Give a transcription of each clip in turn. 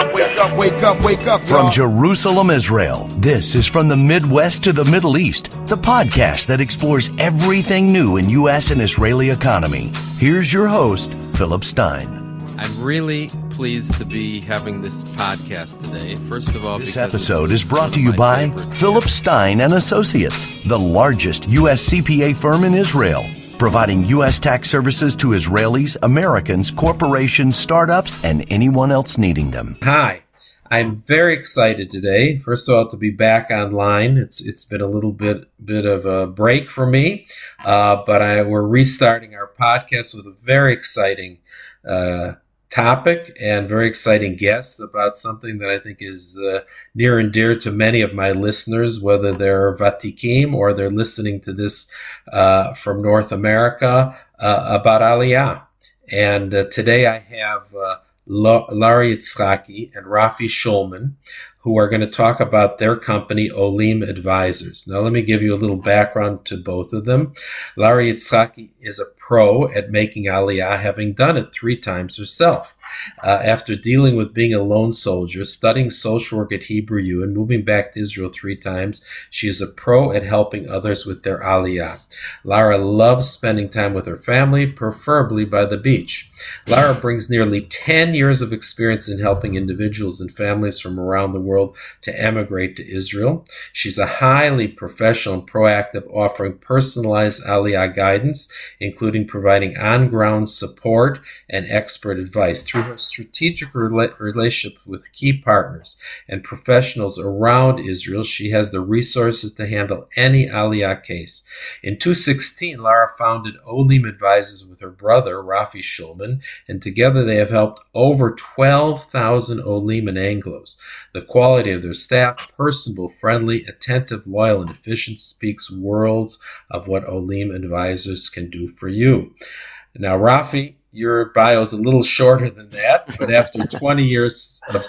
up, wake up, wake up, wake up. From y'all. Jerusalem, Israel, this is From the Midwest to the Middle East, the podcast that explores everything new in U.S. and Israeli economy. Here's your host, Philip Stein. I'm really pleased to be having this podcast today. First of all, This episode it's is brought to you by Philip. Stein and Associates, the largest U.S. CPA firm in Israel, providing U.S. tax services to Israelis, Americans, corporations, startups, and anyone else needing them. Hi. I'm very excited today. First of all, to be back online. It's it's been a little bit bit of a break for me, uh, but I, we're restarting our podcast with a very exciting uh, topic and very exciting guests about something that I think is uh, near and dear to many of my listeners, whether they're Vatikim or they're listening to this uh, from North America uh, about Aliyah. And uh, today I have uh, La- Lara Itzhaki and Rafi Shulman, who are going to talk about their company, Olim Advisors. Now, let me give you a little background to both of them. Lara Itzhaki is a pro at making Aliyah, having done it three times herself. Uh, after dealing with being a lone soldier, studying social work at Hebrew U, and moving back to Israel three times, she is a pro at helping others with their Aliyah. Lara loves spending time with her family, preferably by the beach. Lara brings nearly 10 years of experience in helping individuals and families from around the world to emigrate to Israel. She's a highly professional and proactive, offering personalized Aliyah guidance, including providing on ground support and expert advice. Through her strategic rela- relationship with key partners and professionals around Israel, she has the resources to handle any Aliyah case. In 2016, Lara founded Olim Advisors with her brother, Rafi Shulman, and together they have helped over 12,000 Olim and Anglos. The quality of their staff, personable, friendly, attentive, loyal, and efficient, speaks worlds of what Olim Advisors can do for you. Now, Rafi, your bio is a little shorter than that, but after 20 years of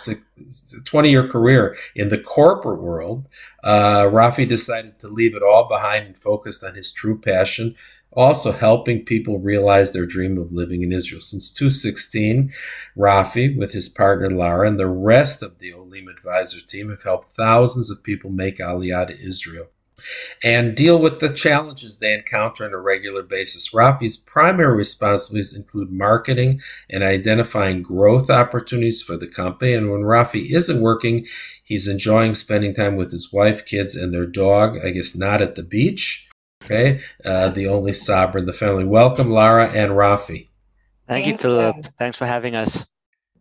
20 year career in the corporate world, uh, Rafi decided to leave it all behind and focused on his true passion, also helping people realize their dream of living in Israel. Since 2016, Rafi, with his partner Lara and the rest of the Olim Advisor team, have helped thousands of people make Aliyah to Israel and deal with the challenges they encounter on a regular basis. Rafi's primary responsibilities include marketing and identifying growth opportunities for the company. And when Rafi isn't working, he's enjoying spending time with his wife, kids, and their dog. I guess not at the beach. Okay, uh, the only Sabra in the family. Welcome, Lara and Rafi. Thank, you, Philip. Thanks for having us.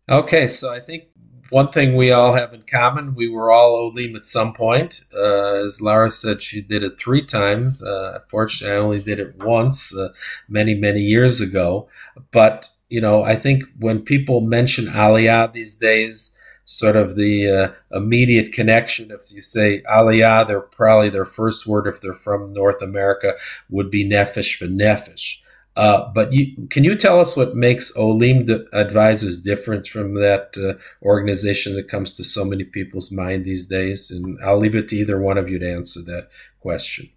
Okay, so I think one thing we all have in common, we were all Olim at some point. Uh, as Lara said, she did it three times. Uh, fortunately, I only did it once, uh, many, many years ago. But, you know, I think when people mention Aliyah these days, sort of the uh, immediate connection, if you say Aliyah, they're probably their first word, if they're from North America, would be Nefesh B'Nefesh. Uh, but you, can you tell us what makes Olim Advisors different from that uh, organization that comes to so many people's mind these days? And I'll leave it to either one of you to answer that question.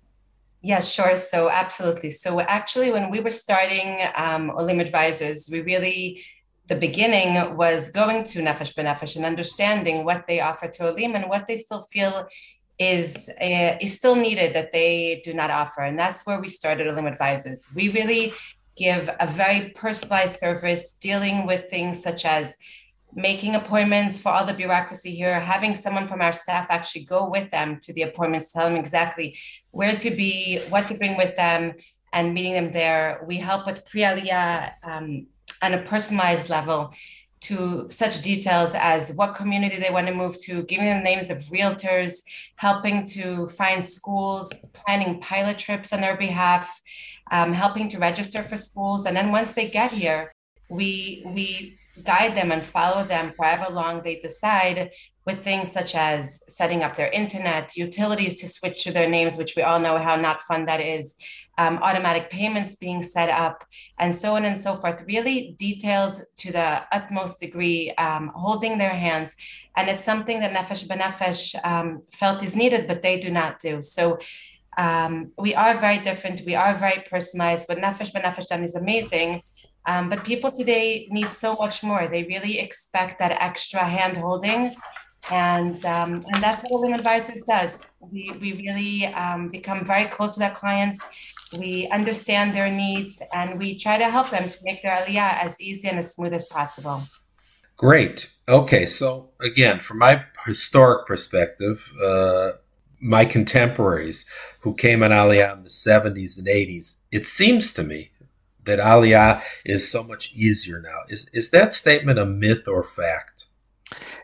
Yeah, sure. So, absolutely. So, actually, when we were starting um, Olim Advisors, we really, the beginning was going to Nefesh B'Nefesh and understanding what they offer to Olim and what they still feel is uh, is still needed that they do not offer. And that's where we started Olim Advisors. We really give a very personalized service dealing with things such as making appointments for all the bureaucracy here, having someone from our staff actually go with them to the appointments, tell them exactly where to be, what to bring with them, and meeting them there. We help with pre aliyah um, on a personalized level to such details as what community they want to move to, giving them names of realtors, helping to find schools, planning pilot trips on their behalf, um, helping to register for schools. And then once they get here, we we guide them and follow them however long they decide with things such as setting up their internet, utilities to switch to their names, which we all know how not fun that is, um, automatic payments being set up, and so on and so forth. Really details to the utmost degree, um, holding their hands. And it's something that Nefesh B'Nefesh um, felt is needed, but they do not do. So um, we are very different. We are very personalized. but Nefesh B'Nefesh done is amazing Um, but people today need so much more. They really expect that extra hand holding. And, um, and that's what Olim Advisors does. We, we really um, become very close with our clients. We understand their needs and we try to help them to make their aliyah as easy and as smooth as possible. Great. Okay, so again, from my historic perspective, uh, my contemporaries who came on Aliyah in the 70s and 80s, it seems to me that Aliyah is so much easier now. Is is that statement a myth or fact?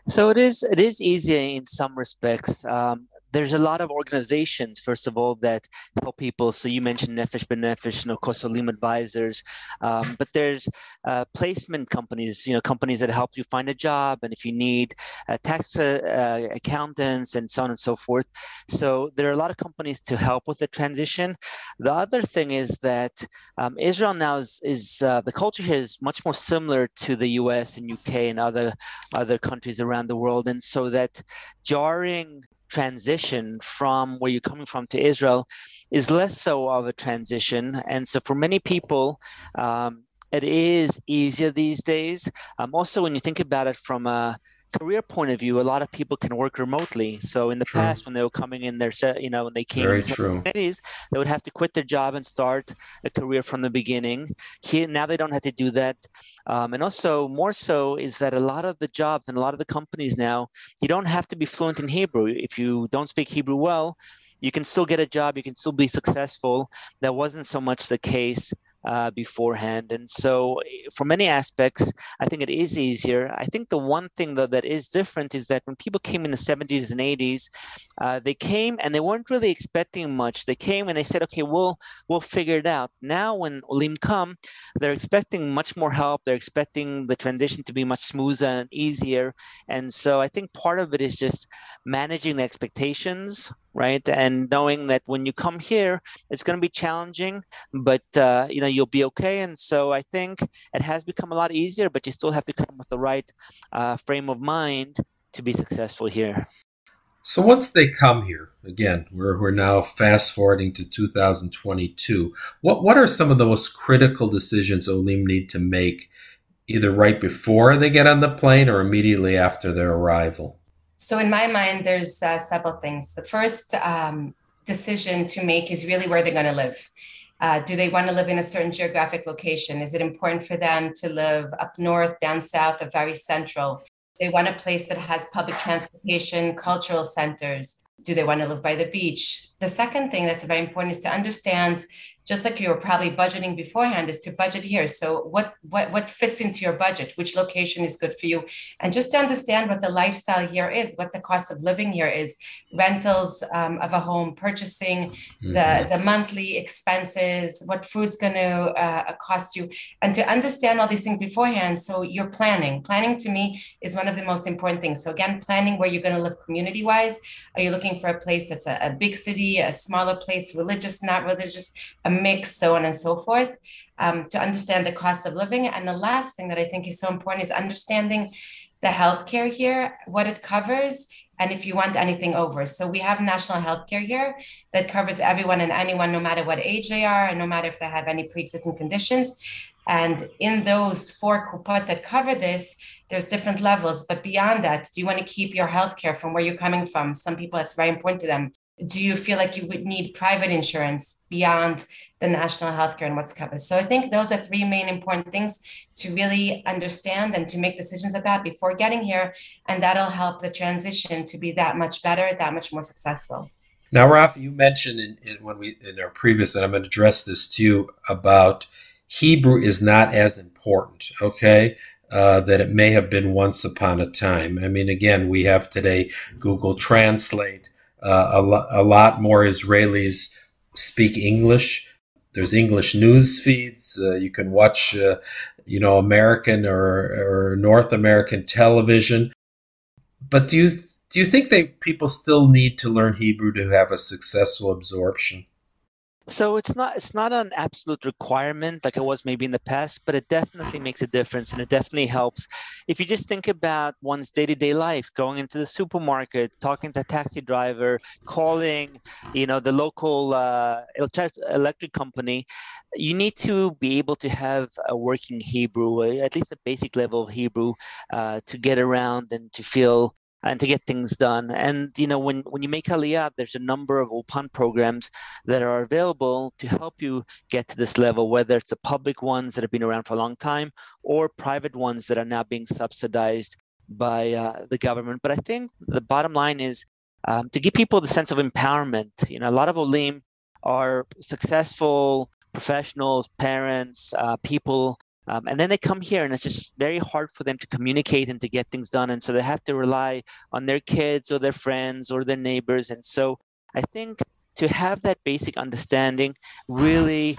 So it is. It is easier in some respects. Um, there's a lot of organizations, first of all, that help people. So you mentioned Nefesh B'Nefesh, and of course, Olim Advisors. Um, but there's uh, placement companies, you know, companies that help you find a job, and if you need uh, tax uh, uh, accountants and so on and so forth. So there are a lot of companies to help with the transition. The other thing is that um, Israel now is, is uh, the culture here is much more similar to the U.S. and U.K. and other other countries around the world, and so that jarring transition from where you're coming from to Israel is less so of a transition. And so for many people, um, it is easier these days. Um, also, when you think about it from a career point of view, a lot of people can work remotely. So in the true. past, when they were coming in their, set, you know, when they came Very in true. Cities, they would have to quit their job and start a career from the beginning. Here now they don't have to do that. Um, and also more so is that a lot of the jobs and a lot of the companies now, you don't have to be fluent in Hebrew. If you don't speak Hebrew well, you can still get a job. You can still be successful. That wasn't so much the case uh, beforehand. And so, eh, for many aspects, I think it is easier. I think the one thing though that is different is that when people came in the 70s and 80s, uh, they came and they weren't really expecting much. They came and they said, "Okay, we'll we'll figure it out." Now, when Olim come, they're expecting much more help. They're expecting the transition to be much smoother and easier. And so, I think part of it is just managing the expectations right? And knowing that when you come here it's going to be challenging but uh, you know you'll be okay. And so i think it has become a lot easier but you still have to come with the right uh, frame of mind to be successful here. So once they come here again we're, we're now fast forwarding to 2022 what, what are some of the most critical decisions olim need to make either right before they get on the plane or immediately after their arrival so, in my mind, there's uh, several things. The first um, decision to make is really where they're going to live. Uh, do they want to live in a certain geographic location? Is it important for them to live up north, down south, or very central? They want a place that has public transportation, cultural centers. Do they want to live by the beach? The second thing that's very important is to understand just like you were probably budgeting beforehand is to budget here. So what what what fits into your budget? Which location is good for you? And just to understand what the lifestyle here is what the cost of living here is. Rentals um, of a home purchasing mm-hmm. the the monthly expenses what food's going to uh, cost you. And to understand all these things beforehand so you're planning. Planning to me is one of the most important things. So again planning where you're going to live community wise are you looking for a place that's a, a big city a smaller place religious not religious a mix, so on and so forth, um, to understand the cost of living. And the last thing that I think is so important is understanding the healthcare here, what it covers, and if you want anything over. So we have national healthcare here that covers everyone and anyone, no matter what age they are, and no matter if they have any pre-existing conditions. And in those four kupot that cover this, there's different levels. But beyond that, do you want to keep your healthcare from where you're coming from? Some people, it's very important to them do you feel like you would need private insurance beyond the national healthcare and what's covered? So I think those are three main important things to really understand and to make decisions about before getting here. And that'll help the transition to be that much better, that much more successful. Now, Rafi, you mentioned in, in when we in our previous, and I'm going to address this to you about Hebrew is not as important. Okay, uh, that it may have been once upon a time. I mean, again, we have today Google Translate. Uh, a, lo- a lot more Israelis speak English. There's English news feeds. Uh, you can watch, uh, you know, American or, or North American television. But do you do you think that people still need to learn Hebrew to have a successful absorption? So it's not it's not an absolute requirement like it was maybe in the past, but it definitely makes a difference and it definitely helps. If you just think about one's day-to-day life, going into the supermarket, talking to a taxi driver, calling, you know, the local uh, electric company, you need to be able to have a working Hebrew, at least a basic level of Hebrew, uh, to get around and to feel and to get things done. And you know, when when you make Aliyah, there's a number of Ulpan programs that are available to help you get to this level, whether it's the public ones that have been around for a long time or private ones that are now being subsidized by uh, the government. But I think the bottom line is um, to give people the sense of empowerment. You know, a lot of Olim are successful professionals, parents, uh, people um, and then they come here and it's just very hard for them to communicate and to get things done. And so they have to rely on their kids or their friends or their neighbors. And so I think to have that basic understanding really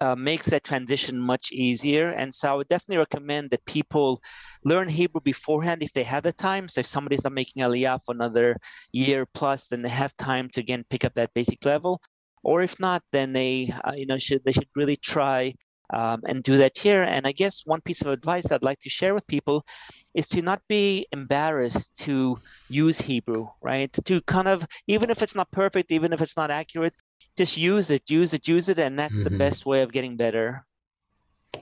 uh, makes that transition much easier. And so I would definitely recommend that people learn Hebrew beforehand if they have the time. So if somebody's not making Aliyah for another year plus, then they have time to again pick up that basic level. Or if not, then they uh, you know should they should really try um, and do that here. And I guess one piece of advice I'd like to share with people is to not be embarrassed to use Hebrew, right? To kind of, even if it's not perfect, even if it's not accurate, just use it, use it, use it. And that's mm-hmm. the best way of getting better.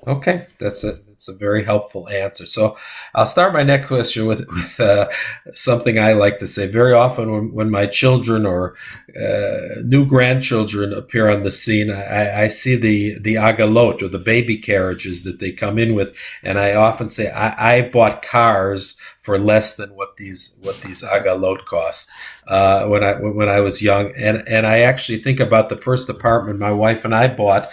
Okay, that's a that's a very helpful answer. So I'll start my next question with with uh, something I like to say. Very often, when, when my children or uh, new grandchildren appear on the scene, I, I, see the the agalot or the baby carriages that they come in with, and I often say I, I bought cars for less than what these what these agalot cost uh, when I when I was young, and and I actually think about the first apartment my wife and I bought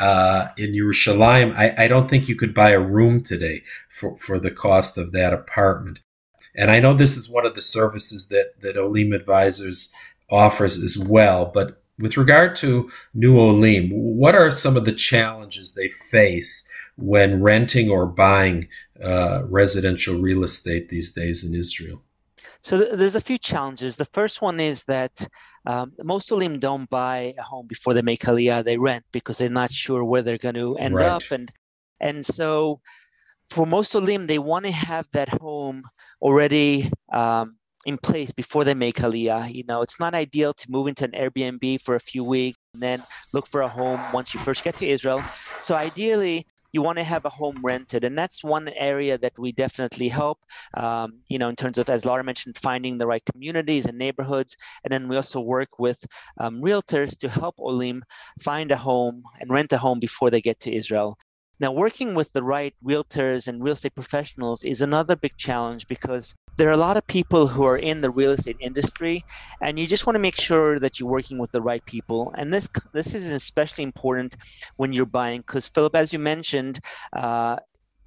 uh, in Yerushalayim, I, I don't think you could buy a room today for, for the cost of that apartment. And I know this is one of the services that, that Olim Advisors offers as well. But with regard to new Olim, what are some of the challenges they face when renting or buying uh, residential real estate these days in Israel? So th- there's a few challenges. The first one is that um, most of them don't buy a home before they make Aliyah. They rent because they're not sure where they're going to end right. up, and and so for most of them, they want to have that home already um, in place before they make Aliyah. You know, it's not ideal to move into an Airbnb for a few weeks and then look for a home once you first get to Israel. So ideally, you want to have a home rented and that's one area that we definitely help um, you know in terms of as Lara mentioned finding the right communities and neighborhoods. And then we also work with um, realtors to help olim find a home and rent a home before they get to israel. Now, working with the right realtors and real estate professionals is another big challenge because there are a lot of people who are in the real estate industry, and you just want to make sure that you're working with the right people. And this this is especially important when you're buying, because Philip, as you mentioned, uh,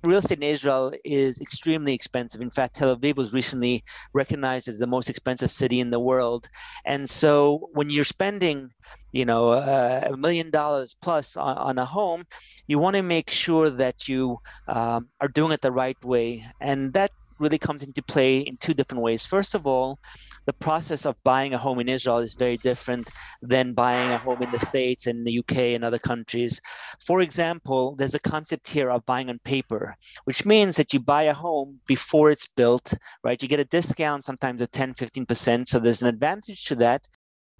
real estate in Israel is extremely expensive. In fact, Tel Aviv was recently recognized as the most expensive city in the world. And so when you're spending, you know, uh, a million dollars plus on, on, a home, you want to make sure that you um, are doing it the right way. And that really comes into play in two different ways. First of all, the process of buying a home in Israel is very different than buying a home in the States and the UK and other countries. For example, there's a concept here of buying on paper, which means that you buy a home before it's built, right? You get a discount sometimes of 10, 15%. So there's an advantage to that.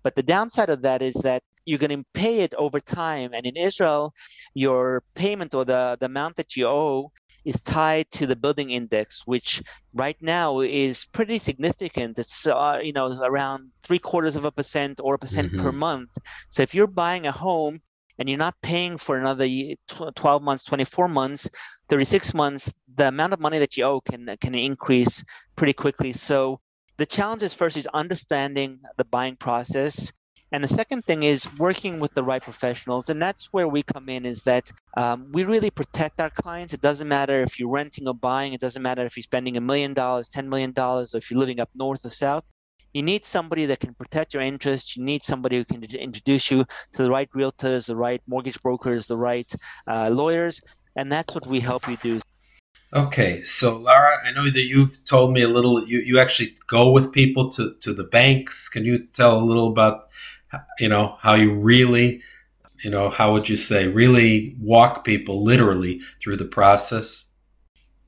But the downside of that is that you're going to pay it over time. And in Israel, your payment or the, the amount that you owe is tied to the building index, which right now is pretty significant. It's uh, you know around three quarters of a percent or a percent mm-hmm. per month. So if you're buying a home and you're not paying for another 12 months, 24 months, 36 months, the amount of money that you owe can can increase pretty quickly. So the challenge is first is understanding the buying process and the second thing is working with the right professionals. And that's where we come in is that um, we really protect our clients. It doesn't matter if you're renting or buying, it doesn't matter if you're spending a million dollars, $10 million, or if you're living up north or south. You need somebody that can protect your interests. You need somebody who can introduce you to the right realtors, the right mortgage brokers, the right uh, lawyers. And that's what we help you do. Okay, so Lara, I know that you've told me a little. You, you actually go with people to, to the banks. Can you tell a little about you know how you really you know, how would you say, really walk people literally through the process?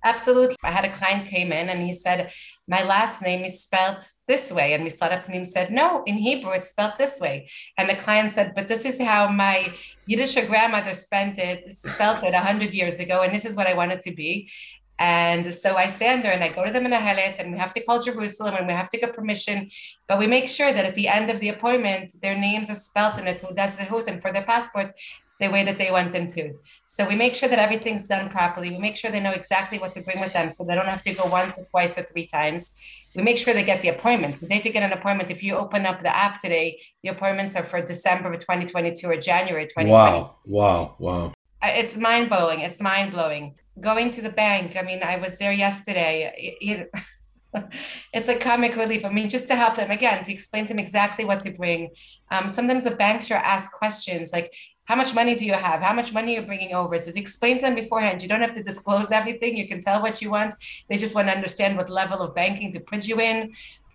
Absolutely. I had a client came in and he said, My last name is spelled this way. And and he said, No, in Hebrew it's spelled this way. And the client said, But this is how my Yiddish grandmother spent it, spelled it 100 years ago. And this is what I want it to be. And so I stand there and I go to the Menahelet and we have to call Jerusalem and we have to get permission. But we make sure that at the end of the appointment, their names are spelled in a Teudat Zehut and for their passport, the way that they want them to. So we make sure that everything's done properly. We make sure they know exactly what to bring with them so they don't have to go once or twice or three times. We make sure they get the appointment. Today to get an appointment, if you open up the app today, the appointments are for December of 2022 or January 2020. Wow, wow, wow. Uh, it's mind blowing. It's mind blowing. Going to the bank. I mean, I was there yesterday. You it's a comic relief. I mean, just to help them again, to explain to them exactly what to bring. Um, sometimes the banks are asked questions like, how much money do you have? How much money you're bringing over? So explain to them beforehand. You don't have to disclose everything. You can tell what you want. They just want to understand what level of banking to put you in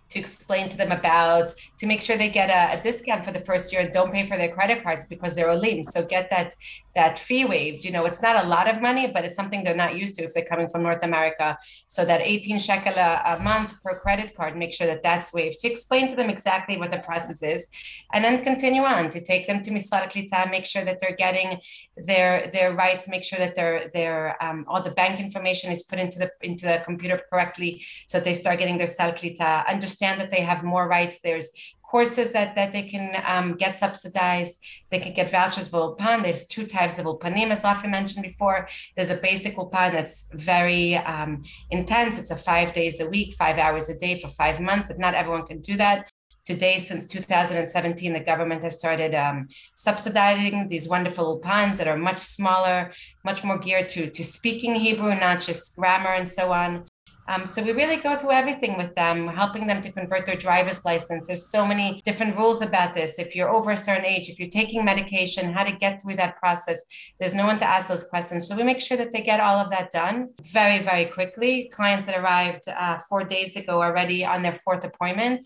to explain to them about to make sure they get a, a, discount for the first year and don't pay for their credit cards because they're a olim. So get that that fee waived. You know, it's not a lot of money, but it's something they're not used to if they're coming from North America. So that 18 shekel a, a month per credit card, make sure that that's waived. To explain to them exactly what the process is, and then continue on to take them to Misal Klita, make sure that they're getting their their rights, make sure that their their um, all the bank information is put into the into the computer correctly, so they start getting their Sal Klita. Understand that they have more rights. There's courses that, that they can um, get subsidized. They can get vouchers for Ulpan. There's two types of Ulpanim, as Rafi mentioned before. There's a basic Ulpan that's very um, intense. It's a five days a week, five hours a day for five months. If not everyone can do that. Today, since 2017, the government has started um, subsidizing these wonderful ulpans that are much smaller, much more geared to, to speaking Hebrew, not just grammar and so on. Um, so we really go through everything with them, helping them to convert their driver's license. There's so many different rules about this. If you're over a certain age, if you're taking medication, how to get through that process. There's no one to ask those questions. So we make sure that they get all of that done very, very quickly. Clients that arrived uh, four days ago already on their fourth appointment.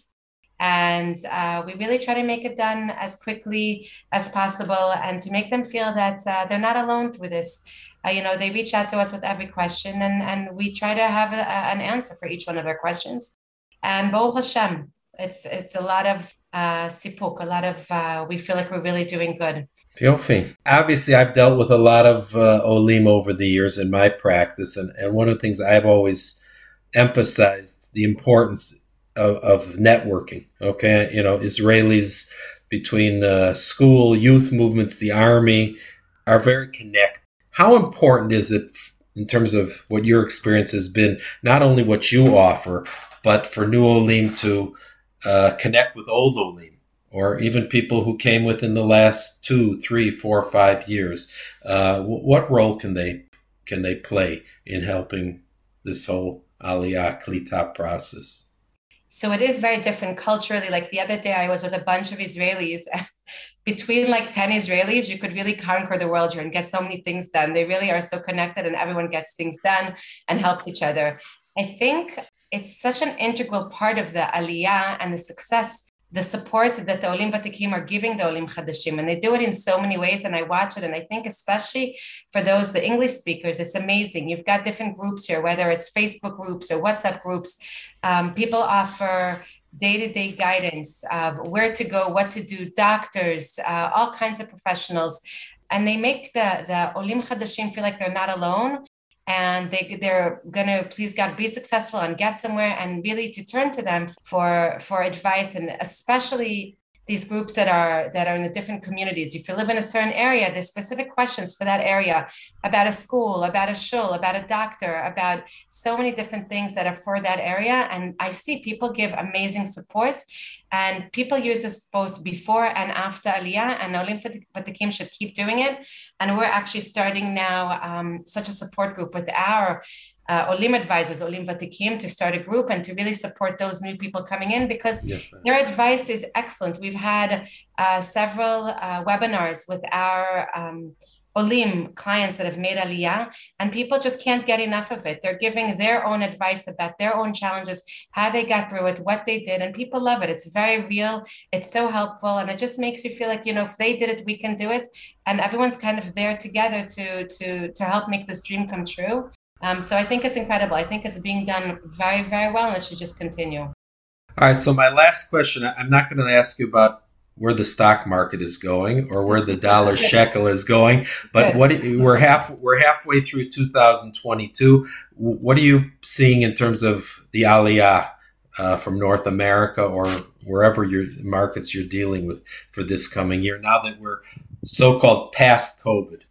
And uh, we really try to make it done as quickly as possible and to make them feel that uh, they're not alone through this uh, you know, they reach out to us with every question and, and we try to have a, an answer for each one of their questions. And Baruch Hashem, it's, it's a lot of uh, sipuk, a lot of, uh, we feel like we're really doing good. Yofi. Obviously, I've dealt with a lot of uh, Olim over the years in my practice, and, and one of the things I've always emphasized the importance of, of networking. Okay, you know, Israelis between uh, school, youth movements, the army are very connected how important is it in terms of what your experience has been, not only what you offer, but for new Olim to uh, connect with old Olim, or even people who came within the last two, three, four, five years? Uh, what role can they can they play in helping this whole Aliyah Klita process? So it is very different culturally. Like the other day, I was with a bunch of Israelis. Between like 10 Israelis, you could really conquer the world here and get so many things done. They really are so connected and everyone gets things done and helps each other. I think it's such an integral part of the aliyah and the success the support that the Olim Vatikim are giving the Olim Chadashim. And they do it in so many ways. And I watch it. And I think, especially for those, the English speakers, it's amazing. You've got different groups here, whether it's Facebook groups or WhatsApp groups. Um, people offer day-to-day guidance of where to go, what to do, doctors, uh, all kinds of professionals. And they make the, the Olim Chadashim feel like they're not alone and they they're gonna please God be successful and get somewhere and really to turn to them for for advice and especially these groups that are that are in the different communities. If you live in a certain area, there's specific questions for that area about a school, about a shul, about a doctor, about so many different things that are for that area. And I see people give amazing support, and people use this both before and after Aliyah. And Olim Vatikim should keep doing it. And we're actually starting now um, such a support group with our uh, Olim advisors, Olim Vatikim, to start a group and to really support those new people coming in because yes, their advice is excellent. We've had uh, several uh, webinars with our um, Olim clients that have made Aliyah, and people just can't get enough of it. They're giving their own advice about their own challenges, how they got through it, what they did, and people love it. It's very real. It's so helpful, and it just makes you feel like you know if they did it, we can do it, and everyone's kind of there together to to to help make this dream come true. Um, so I think it's incredible. I think it's being done very very well, and it should just continue. All right. So my last question, I'm not going to ask you about where the stock market is going or where the dollar shekel is going. But what we're half we're halfway through 2022. What are you seeing in terms of the aliyah uh, from North America or wherever your markets you're dealing with for this coming year? Now that we're so-called past COVID.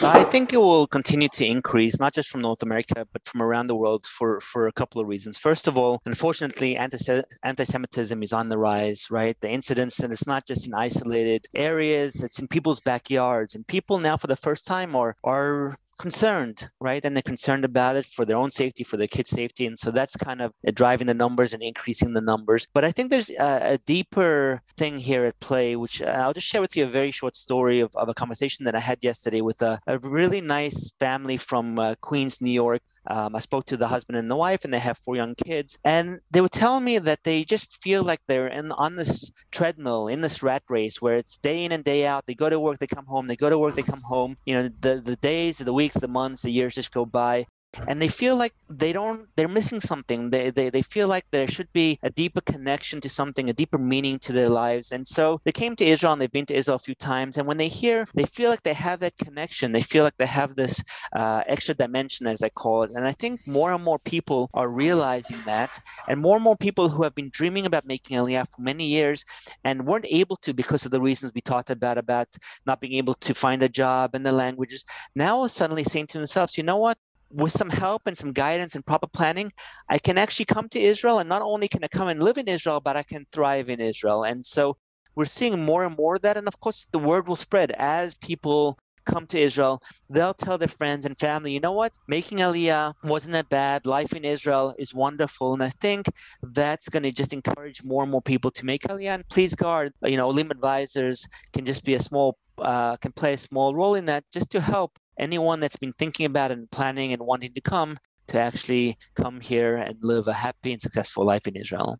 I think it will continue to increase, not just from North America, but from around the world for, for a couple of reasons. First of all, unfortunately, anti Semitism is on the rise, right? The incidents, and it's not just in isolated areas, it's in people's backyards. And people now, for the first time, are, are concerned, right? And they're concerned about it for their own safety, for their kids' safety. And so that's kind of driving the numbers and increasing the numbers. But I think there's a, a deeper thing here at play, which uh, I'll just share with you a very short story of, of a conversation that I had yesterday with a, a really nice family from uh, Queens, New York. Um, I spoke to the husband and the wife, and they have four young kids. And they were telling me that they just feel like they're in on this treadmill, in this rat race, where it's day in and day out. They go to work, they come home. They go to work, they come home. You know, the the days, the weeks, the months, the years just go by, and they feel like they don't they're missing something. They, they they feel like there should be a deeper connection to something a deeper meaning to their lives. And so they came to israel and they've been to israel a few times. And when they hear they feel like they have that connection. They feel like they have this uh, extra dimension as i call it. And i think more and more people are realizing that. And more and more people who have been dreaming about making aliyah for many years and weren't able to because of the reasons we talked about about not being able to find a job and the languages now suddenly saying to themselves you know what with some help and some guidance and proper planning, I can actually come to Israel. And not only can I come and live in Israel, but I can thrive in Israel. And so we're seeing more and more of that. And of course, the word will spread as people come to Israel. They'll tell their friends and family, you know what? Making Aliyah wasn't that bad. Life in Israel is wonderful. And I think that's going to just encourage more and more people to make Aliyah. And please, God, you know, Olim advisors can just be a small, uh, can play a small role in that just to help anyone that's been thinking about and planning and wanting to come to actually come here and live a happy and successful life in Israel.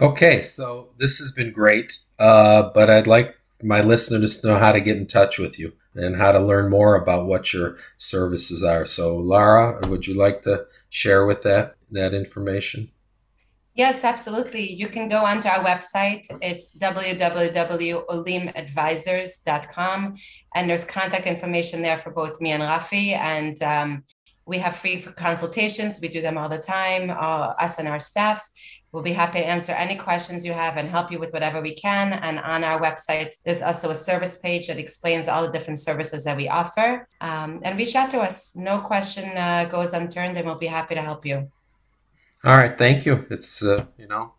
Okay, so this has been great, uh, but I'd like my listeners to know how to get in touch with you and how to learn more about what your services are. So, Lara, would you like to share with that that information? Yes, absolutely. You can go onto our website. It's www.olimadvisors.com. And there's contact information there for both me and Rafi. And um, we have free consultations. We do them all the time, us and our staff. We'll be happy to answer any questions you have and help you with whatever we can. And on our website, there's also a service page that explains all the different services that we offer. Um, and reach out to us. No question uh, goes unturned, and we'll be happy to help you. All right, thank you. It's uh, you know,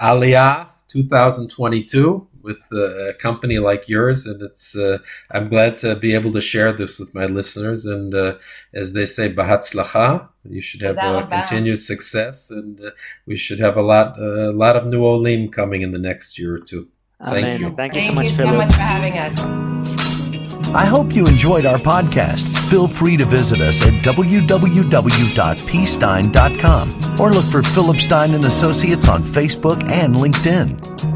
Aliyah 2022 with a company like yours, and it's uh, I'm glad to be able to share this with my listeners. And uh, as they say, bahatzlacha. You should have uh, continued success, and uh, we should have a lot a lot of new olim coming in the next year or two. Thank you. Thank you Thank so much, you so much for having us. I hope you enjoyed our podcast. Feel free to visit us at www.pstein.com or look for Philip Stein and Associates on Facebook and LinkedIn.